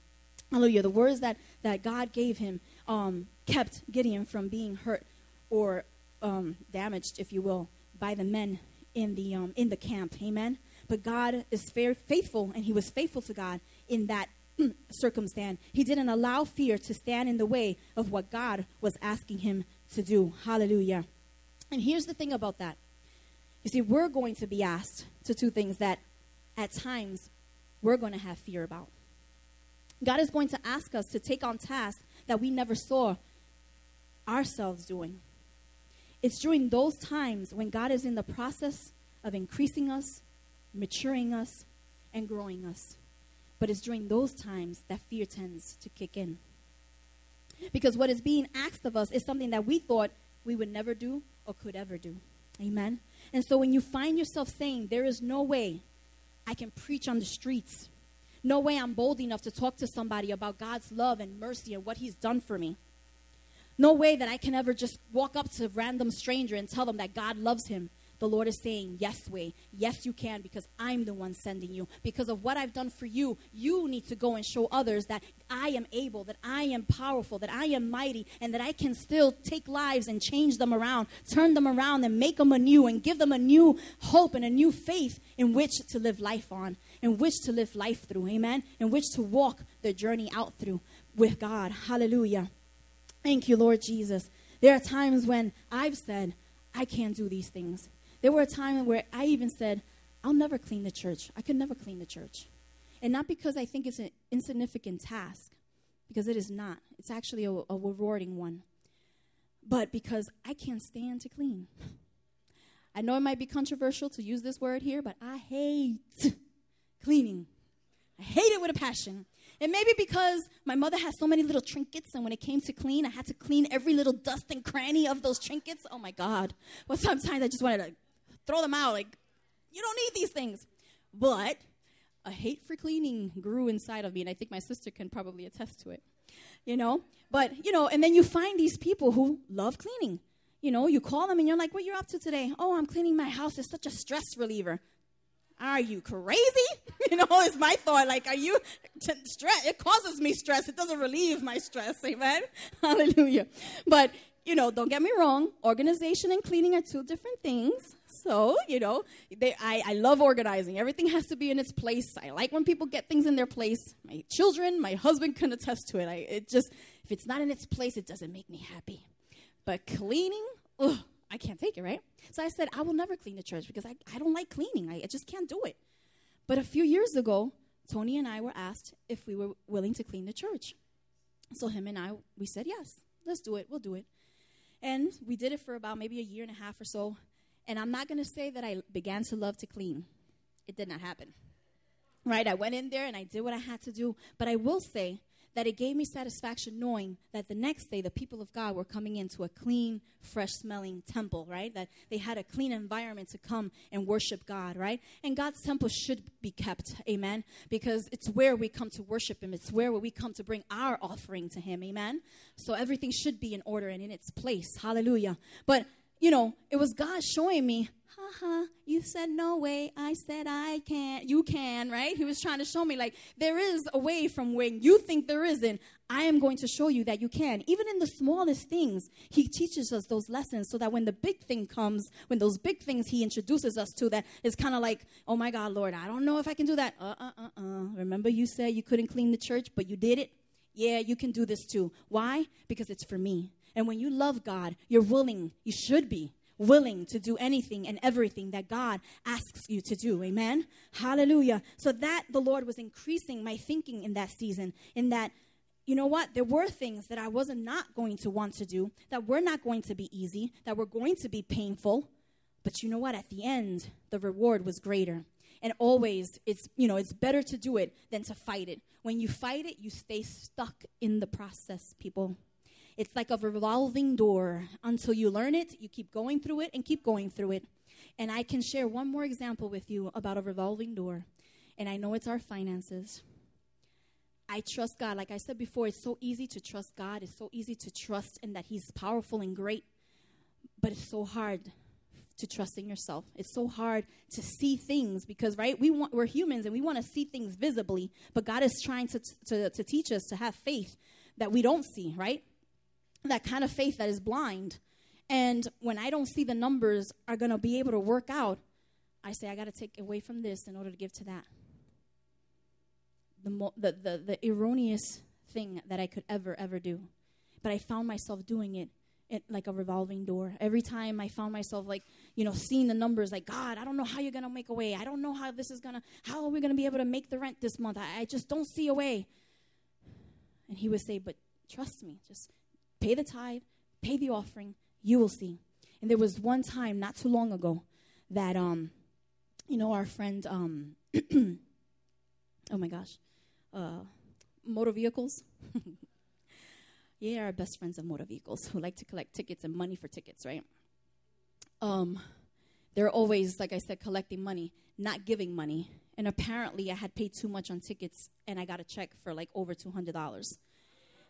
Hallelujah. The words that, that God gave him um, kept Gideon from being hurt or um, damaged, if you will, by the men in the, um, in the camp. Amen. But God is very faithful, and he was faithful to God in that circumstance. He didn't allow fear to stand in the way of what God was asking him to do. Hallelujah. And here's the thing about that. You see, we're going to be asked to do things that at times we're going to have fear about. God is going to ask us to take on tasks that we never saw ourselves doing. It's during those times when God is in the process of increasing us, maturing us, and growing us. But it's during those times that fear tends to kick in. Because what is being asked of us is something that we thought we would never do or could ever do. Amen. And so when you find yourself saying, There is no way I can preach on the streets, no way I'm bold enough to talk to somebody about God's love and mercy and what He's done for me. No way that I can ever just walk up to a random stranger and tell them that God loves him the Lord is saying, Yes, way. Yes, you can because I'm the one sending you. Because of what I've done for you, you need to go and show others that I am able, that I am powerful, that I am mighty, and that I can still take lives and change them around, turn them around and make them anew and give them a new hope and a new faith in which to live life on, in which to live life through. Amen. In which to walk the journey out through with God. Hallelujah. Thank you, Lord Jesus. There are times when I've said, I can't do these things. There were a time where I even said, I'll never clean the church. I could never clean the church. And not because I think it's an insignificant task, because it is not. It's actually a, a rewarding one. But because I can't stand to clean. I know it might be controversial to use this word here, but I hate cleaning. I hate it with a passion. And maybe because my mother has so many little trinkets, and when it came to clean, I had to clean every little dust and cranny of those trinkets. Oh my God. Well, sometimes I just wanted to throw them out. Like, you don't need these things. But a hate for cleaning grew inside of me, and I think my sister can probably attest to it. You know? But, you know, and then you find these people who love cleaning. You know, you call them and you're like, what you up to today? Oh, I'm cleaning my house. It's such a stress reliever. Are you crazy? You know, is my thought. Like, are you t- stress? It causes me stress. It doesn't relieve my stress. Amen. Hallelujah. But you know, don't get me wrong, organization and cleaning are two different things. So, you know, they, I, I love organizing. Everything has to be in its place. I like when people get things in their place. My children, my husband can attest to it. I, it just, if it's not in its place, it doesn't make me happy. But cleaning, ugh, I can't take it, right? So I said, I will never clean the church because I, I don't like cleaning. I, I just can't do it. But a few years ago, Tony and I were asked if we were willing to clean the church. So him and I, we said, yes, let's do it. We'll do it. And we did it for about maybe a year and a half or so. And I'm not going to say that I began to love to clean. It did not happen. Right? I went in there and I did what I had to do. But I will say that it gave me satisfaction knowing that the next day the people of God were coming into a clean, fresh smelling temple, right? That they had a clean environment to come and worship God, right? And God's temple should be kept, amen? Because it's where we come to worship Him, it's where we come to bring our offering to Him, amen? So everything should be in order and in its place, hallelujah. But you know, it was God showing me uh-huh, you said no way. I said I can't. You can, right? He was trying to show me like there is a way from when you think there isn't. I am going to show you that you can. Even in the smallest things, he teaches us those lessons so that when the big thing comes, when those big things he introduces us to, that is kind of like, oh my God, Lord, I don't know if I can do that. Uh uh uh uh. Remember you said you couldn't clean the church, but you did it? Yeah, you can do this too. Why? Because it's for me. And when you love God, you're willing, you should be willing to do anything and everything that God asks you to do. Amen. Hallelujah. So that the Lord was increasing my thinking in that season, in that you know what? There were things that I wasn't not going to want to do, that were not going to be easy, that were going to be painful. But you know what? At the end, the reward was greater. And always, it's you know, it's better to do it than to fight it. When you fight it, you stay stuck in the process, people. It's like a revolving door. Until you learn it, you keep going through it and keep going through it. And I can share one more example with you about a revolving door. And I know it's our finances. I trust God. Like I said before, it's so easy to trust God. It's so easy to trust in that He's powerful and great. But it's so hard to trust in yourself. It's so hard to see things because, right, we want, we're humans and we want to see things visibly. But God is trying to, to, to teach us to have faith that we don't see, right? That kind of faith that is blind. And when I don't see the numbers are going to be able to work out, I say, I got to take away from this in order to give to that. the, mo- the, the, the erroneous thing that I could ever, ever do. But I found myself doing it it, like a revolving door. Every time I found myself like, you know, seeing the numbers like, God, I don't know how you're going to make a way. I don't know how this is going to, how are we going to be able to make the rent this month? I, I just don't see a way. And he would say, but trust me, just pay the tithe, pay the offering, you will see. And there was one time not too long ago that, um, you know, our friend, um, oh my gosh, uh, motor vehicles. yeah, our best friends of motor vehicles who like to collect tickets and money for tickets, right? Um, they're always, like I said, collecting money, not giving money. And apparently, I had paid too much on tickets, and I got a check for like over two hundred dollars.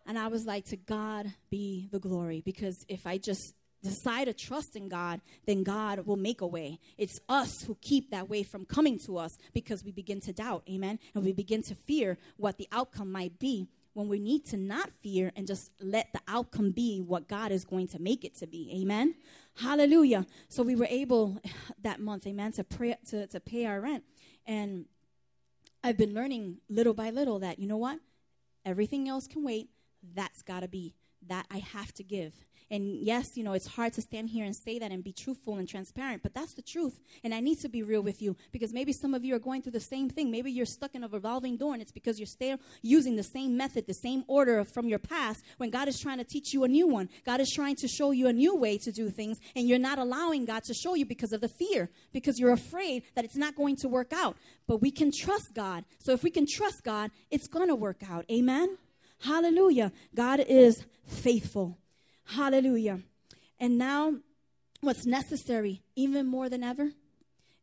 And I was like, to God be the glory, because if I just decide to trust in God, then God will make a way. It's us who keep that way from coming to us because we begin to doubt, amen? And we begin to fear what the outcome might be when we need to not fear and just let the outcome be what God is going to make it to be. Amen. Hallelujah. So we were able that month, amen, to pray to, to pay our rent. And I've been learning little by little that, you know what? Everything else can wait. That's gotta be that I have to give. And yes, you know, it's hard to stand here and say that and be truthful and transparent, but that's the truth. And I need to be real with you because maybe some of you are going through the same thing. Maybe you're stuck in a revolving door and it's because you're still using the same method, the same order from your past when God is trying to teach you a new one. God is trying to show you a new way to do things and you're not allowing God to show you because of the fear, because you're afraid that it's not going to work out. But we can trust God. So if we can trust God, it's going to work out. Amen. Hallelujah. God is faithful. Hallelujah. And now, what's necessary, even more than ever,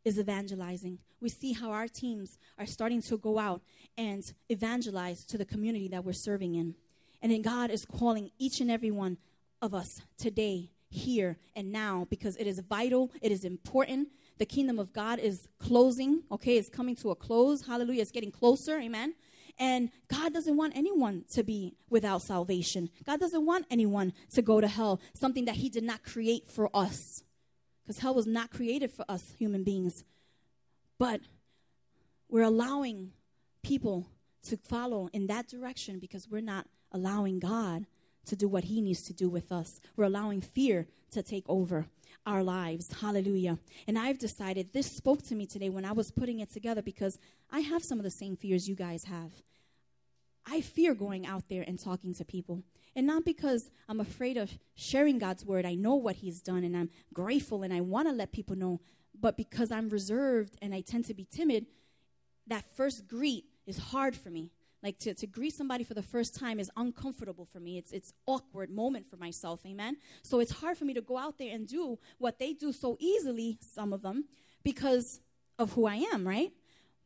is evangelizing. We see how our teams are starting to go out and evangelize to the community that we're serving in. And then God is calling each and every one of us today, here, and now because it is vital, it is important. The kingdom of God is closing, okay? It's coming to a close. Hallelujah. It's getting closer, amen. And God doesn't want anyone to be without salvation. God doesn't want anyone to go to hell, something that He did not create for us. Because hell was not created for us human beings. But we're allowing people to follow in that direction because we're not allowing God to do what He needs to do with us. We're allowing fear to take over our lives. Hallelujah. And I've decided this spoke to me today when I was putting it together because I have some of the same fears you guys have. I fear going out there and talking to people. And not because I'm afraid of sharing God's word. I know what He's done and I'm grateful and I want to let people know. But because I'm reserved and I tend to be timid, that first greet is hard for me. Like to, to greet somebody for the first time is uncomfortable for me. It's it's awkward moment for myself, amen. So it's hard for me to go out there and do what they do so easily, some of them, because of who I am, right?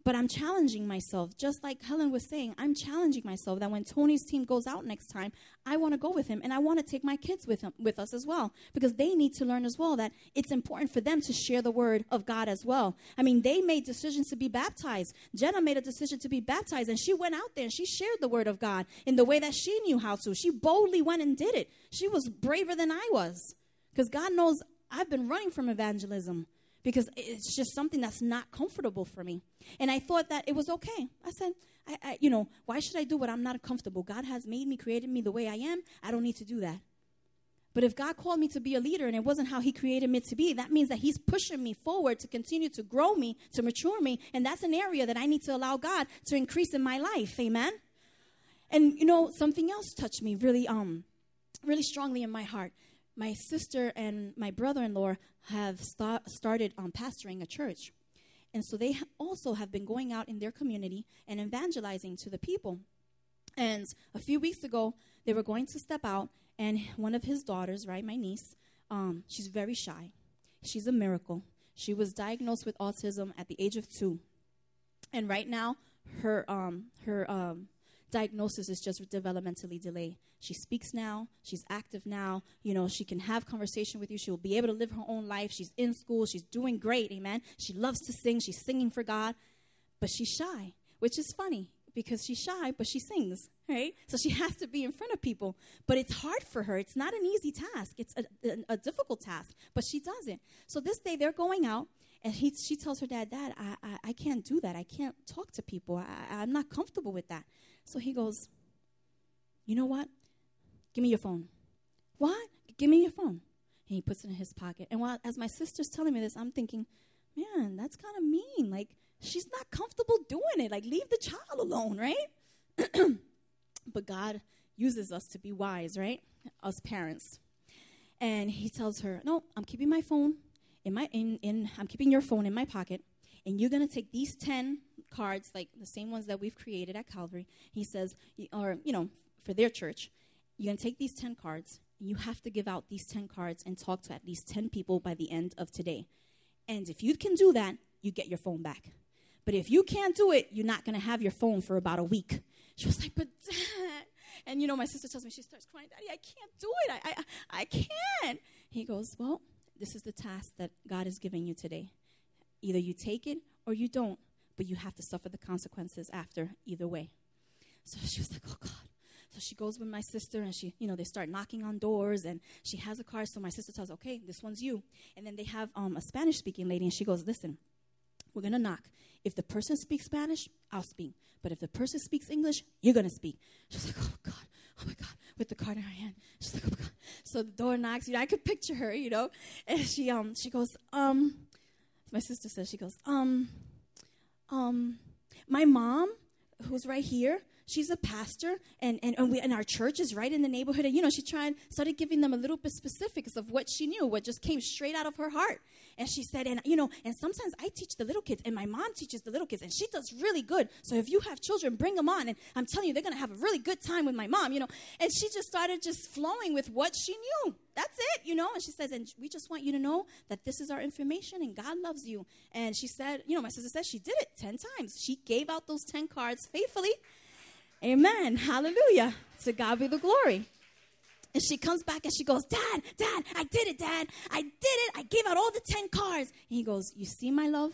But I'm challenging myself, just like Helen was saying. I'm challenging myself that when Tony's team goes out next time, I want to go with him, and I want to take my kids with him, with us as well, because they need to learn as well that it's important for them to share the word of God as well. I mean, they made decisions to be baptized. Jenna made a decision to be baptized, and she went out there and she shared the word of God in the way that she knew how to. She boldly went and did it. She was braver than I was, because God knows I've been running from evangelism because it's just something that's not comfortable for me. And I thought that it was okay. I said, I, I, you know, why should I do what I'm not comfortable? God has made me, created me the way I am. I don't need to do that. But if God called me to be a leader and it wasn't how He created me to be, that means that He's pushing me forward to continue to grow me, to mature me. And that's an area that I need to allow God to increase in my life. Amen? And, you know, something else touched me really, um, really strongly in my heart my sister and my brother-in-law have start, started um, pastoring a church. And so they also have been going out in their community and evangelizing to the people. And a few weeks ago they were going to step out and one of his daughters right my niece um, she's very shy. She's a miracle. She was diagnosed with autism at the age of two. And right now her um, her um, diagnosis is just developmentally delayed. She speaks now, she's active now, you know, she can have conversation with you, she will be able to live her own life. She's in school, she's doing great, amen. She loves to sing, she's singing for God, but she's shy, which is funny because she's shy, but she sings, right? So she has to be in front of people. But it's hard for her. It's not an easy task. It's a, a, a difficult task, but she does it. So this day they're going out And he, she tells her dad, Dad, I, I, I can't do that. I can't talk to people. I, I'm not comfortable with that. So he goes, You know what? Give me your phone. What? Give me your phone. And he puts it in his pocket. And while, as my sister's telling me this, I'm thinking, Man, that's kind of mean. Like, she's not comfortable doing it. Like, leave the child alone, right? but God uses us to be wise, right? Us parents. And he tells her, No, I'm keeping my phone in my in, in I'm keeping your phone in my pocket, and you're gonna take these ten cards, like the same ones that we've created at Calvary. He says, or you know, for their church, you're gonna take these ten cards, and you have to give out these ten cards and talk to at least ten people by the end of today. And if you can do that, you get your phone back. But if you can't do it, you're not gonna have your phone for about a week. She was like, but dad. And you know, my sister tells me, she starts crying, Daddy, I can't do it. I, I, I can't. He goes, Well, this is the task that God is giving you today. Either you take it or you don't, but you have to suffer the consequences after either way. So she was like, Oh God. So she goes with my sister and she, you know, they start knocking on doors and she has a car. So my sister tells, okay, this one's you. And then they have um, a Spanish speaking lady and she goes, listen, we're going to knock. If the person speaks Spanish, I'll speak. But if the person speaks English, you're going to speak. She's like, oh God, oh my God, with the card in her hand. She's like, oh my God. So the door knocks, you know, I could picture her, you know, and she, um, she goes, um, my sister says, she goes, um, um, my mom, who's right here, she's a pastor and, and, and, we, and our church is right in the neighborhood and you know she tried started giving them a little bit specifics of what she knew what just came straight out of her heart. And she said and you know and sometimes i teach the little kids and my mom teaches the little kids and she does really good. So if you have children bring them on and i'm telling you they're going to have a really good time with my mom you know. And she just started just flowing with what she knew. That's it you know? And she says and we just want you to know that this is our information and god loves you. And she said you know my sister said she did it 10 times. She gave out those 10 cards faithfully Amen. Hallelujah. To God be the glory. And she comes back and she goes, Dad, Dad, I did it, Dad. I did it. I gave out all the 10 cards. And he goes, You see, my love?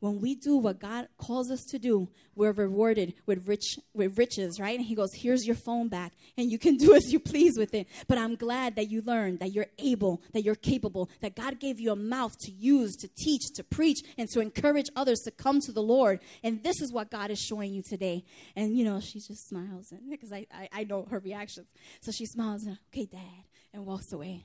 When we do what God calls us to do, we're rewarded with rich with riches, right? And he goes, "Here's your phone back, and you can do as you please with it." But I'm glad that you learned that you're able, that you're capable, that God gave you a mouth to use to teach, to preach, and to encourage others to come to the Lord. And this is what God is showing you today. And you know, she just smiles, and because I, I I know her reactions, so she smiles and okay, Dad, and walks away.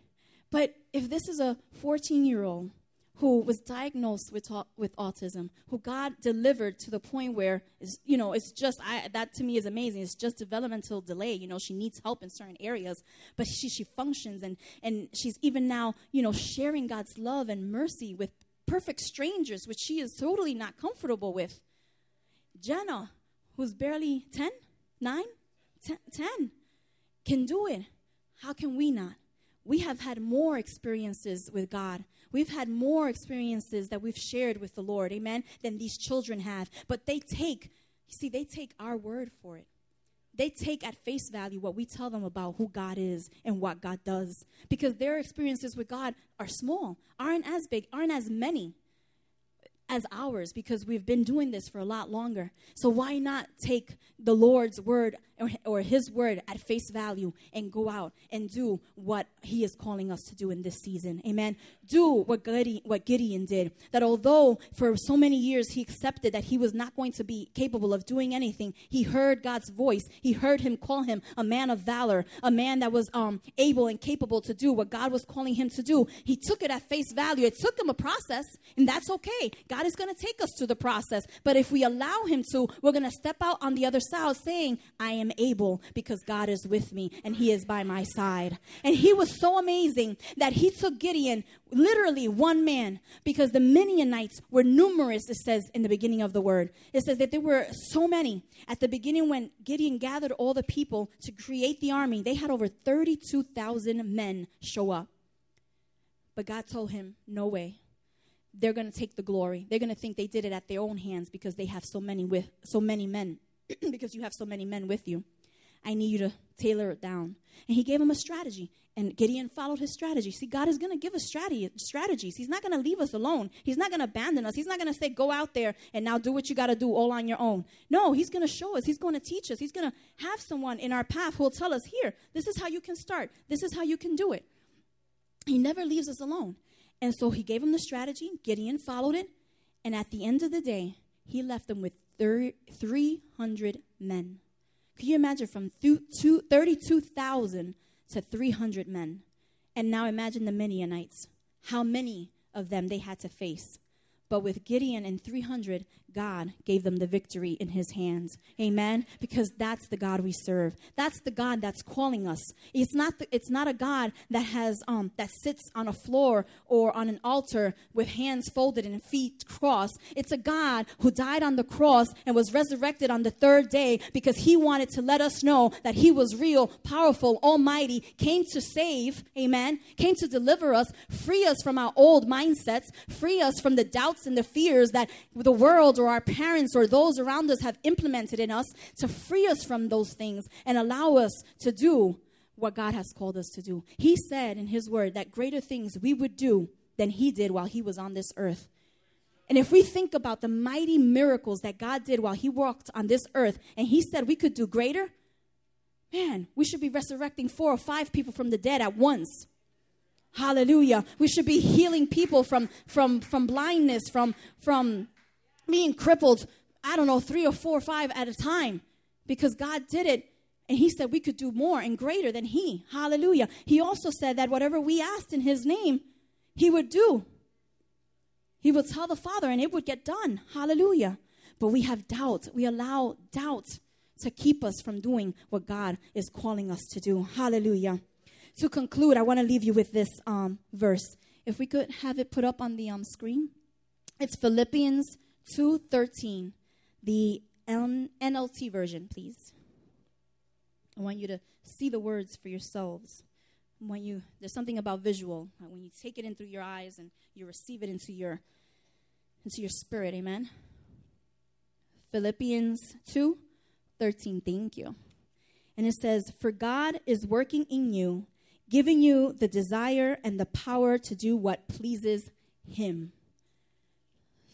But if this is a 14 year old who was diagnosed with, with autism, who God delivered to the point where, it's, you know, it's just, I, that to me is amazing. It's just developmental delay. You know, she needs help in certain areas, but she, she functions and, and she's even now, you know, sharing God's love and mercy with perfect strangers, which she is totally not comfortable with. Jenna, who's barely 10, 9, 10, 10 can do it. How can we not? We have had more experiences with God We've had more experiences that we've shared with the Lord, amen, than these children have. But they take, you see, they take our word for it. They take at face value what we tell them about who God is and what God does. Because their experiences with God are small, aren't as big, aren't as many as ours because we've been doing this for a lot longer. So why not take the Lord's word or, or, his word at face value and go out and do what he is calling us to do in this season? Amen. Do what Gideon, what Gideon did. That although for so many years he accepted that he was not going to be capable of doing anything, he heard God's voice. He heard him call him a man of valor, a man that was um, able and capable to do what God was calling him to do. He took it at face value. It took him a process, and that's okay. God is going to take us to the process. But if we allow Him to, we're going to step out on the other side saying, I am able because God is with me and He is by my side. And He was so amazing that He took Gideon, literally one man, because the Midianites were numerous, it says in the beginning of the word. It says that there were so many. At the beginning, when Gideon gathered all the people to create the army, they had over 32,000 men show up. But God told him, No way they're going to take the glory. They're going to think they did it at their own hands because they have so many with so many men because you have so many men with you. I need you to tailor it down. And he gave him a strategy. And Gideon followed his strategy. See, God is going to give us strategy, strategies. He's not going to leave us alone. He's not going to abandon us. He's not going to say, go out there and now do what you got to do all on your own. No, he's going to show us. He's going to teach us. He's going to have someone in our path who will tell us, here, this is how you can start. This is how you can do it. He never leaves us alone. And so he gave him the strategy. Gideon followed it. And at the end of the day, he left them with 300 men. Can you imagine from 32,000 to 300 men? And now imagine the Midianites, how many of them they had to face. But with Gideon and 300, God gave them the victory in his hands. Amen. Because that's the God we serve. That's the God that's calling us. It's not the, it's not a God that has um that sits on a floor or on an altar with hands folded and feet crossed. It's a God who died on the cross and was resurrected on the third day because he wanted to let us know that he was real, powerful, almighty, came to save, amen, came to deliver us, free us from our old mindsets, free us from the doubts and the fears that the world or our parents or those around us have implemented in us to free us from those things and allow us to do what God has called us to do. He said in His word that greater things we would do than He did while He was on this earth. And if we think about the mighty miracles that God did while He walked on this earth, and He said we could do greater, man, we should be resurrecting four or five people from the dead at once. Hallelujah. We should be healing people from, from, from blindness, from, from being crippled, I don't know, three or four or five at a time because God did it. And he said we could do more and greater than he. Hallelujah. He also said that whatever we asked in his name, he would do. He would tell the Father and it would get done. Hallelujah. But we have doubt. We allow doubt to keep us from doing what God is calling us to do. Hallelujah. To conclude, I want to leave you with this um, verse. If we could have it put up on the um, screen, it's Philippians 2:13, the NLT version, please. I want you to see the words for yourselves. When you there's something about visual when you take it in through your eyes and you receive it into your into your spirit. Amen. Philippians 2:13. Thank you. And it says, "For God is working in you, giving you the desire and the power to do what pleases him."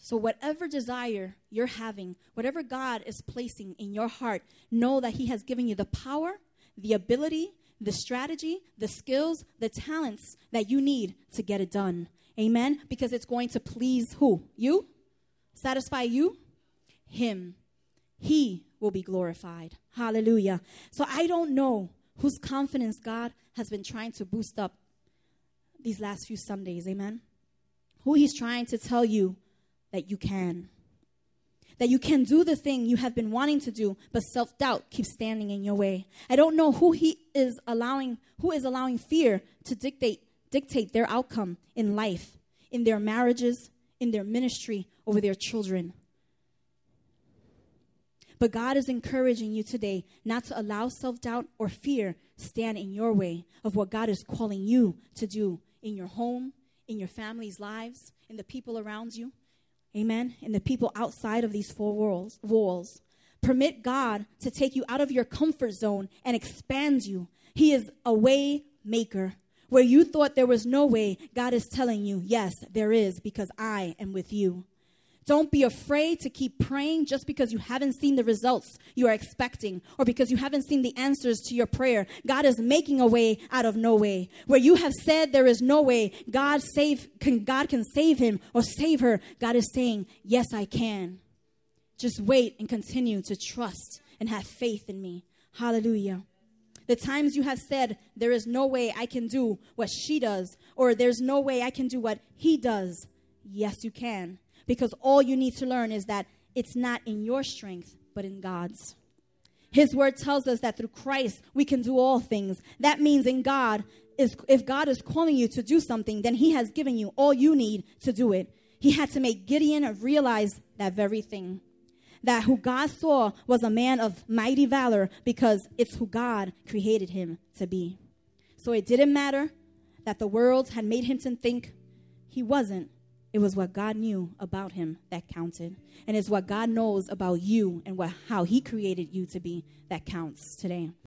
So, whatever desire you're having, whatever God is placing in your heart, know that He has given you the power, the ability, the strategy, the skills, the talents that you need to get it done. Amen? Because it's going to please who? You? Satisfy you? Him. He will be glorified. Hallelujah. So, I don't know whose confidence God has been trying to boost up these last few Sundays. Amen? Who He's trying to tell you that you can. That you can do the thing you have been wanting to do, but self doubt keeps standing in your way. I don't know who he is allowing, who is allowing fear to dictate, dictate their outcome in life, in their marriages, in their ministry, over their children. But God is encouraging you today not to allow self doubt or fear stand in your way of what God is calling you to do in your home, in your family's lives, in the people around you. Amen. And the people outside of these four walls, walls. Permit God to take you out of your comfort zone and expand you. He is a way maker. Where you thought there was no way, God is telling you, yes, there is because I am with you. Don't be afraid to keep praying just because you haven't seen the results you are expecting or because you haven't seen the answers to your prayer. God is making a way out of no way. Where you have said there is no way, God save can God can save him or save her. God is saying, "Yes, I can." Just wait and continue to trust and have faith in me. Hallelujah. The times you have said, There is no way I can do what she does, or there's no way I can do what he does. Yes, you can because all you need to learn is that it's not in your strength, but in God's. His word tells us that through Christ we can do all things. That means in God, is, if God is calling you to do something, then He has given you all you need to do it. He had to make Gideon realize that very thing. That who God saw was a man of mighty valor because it's who God created him to be. So it didn't matter that the world had made him to think he wasn't it was what God knew about him that counted. And it's what God knows about you and what, how he created you to be that counts today.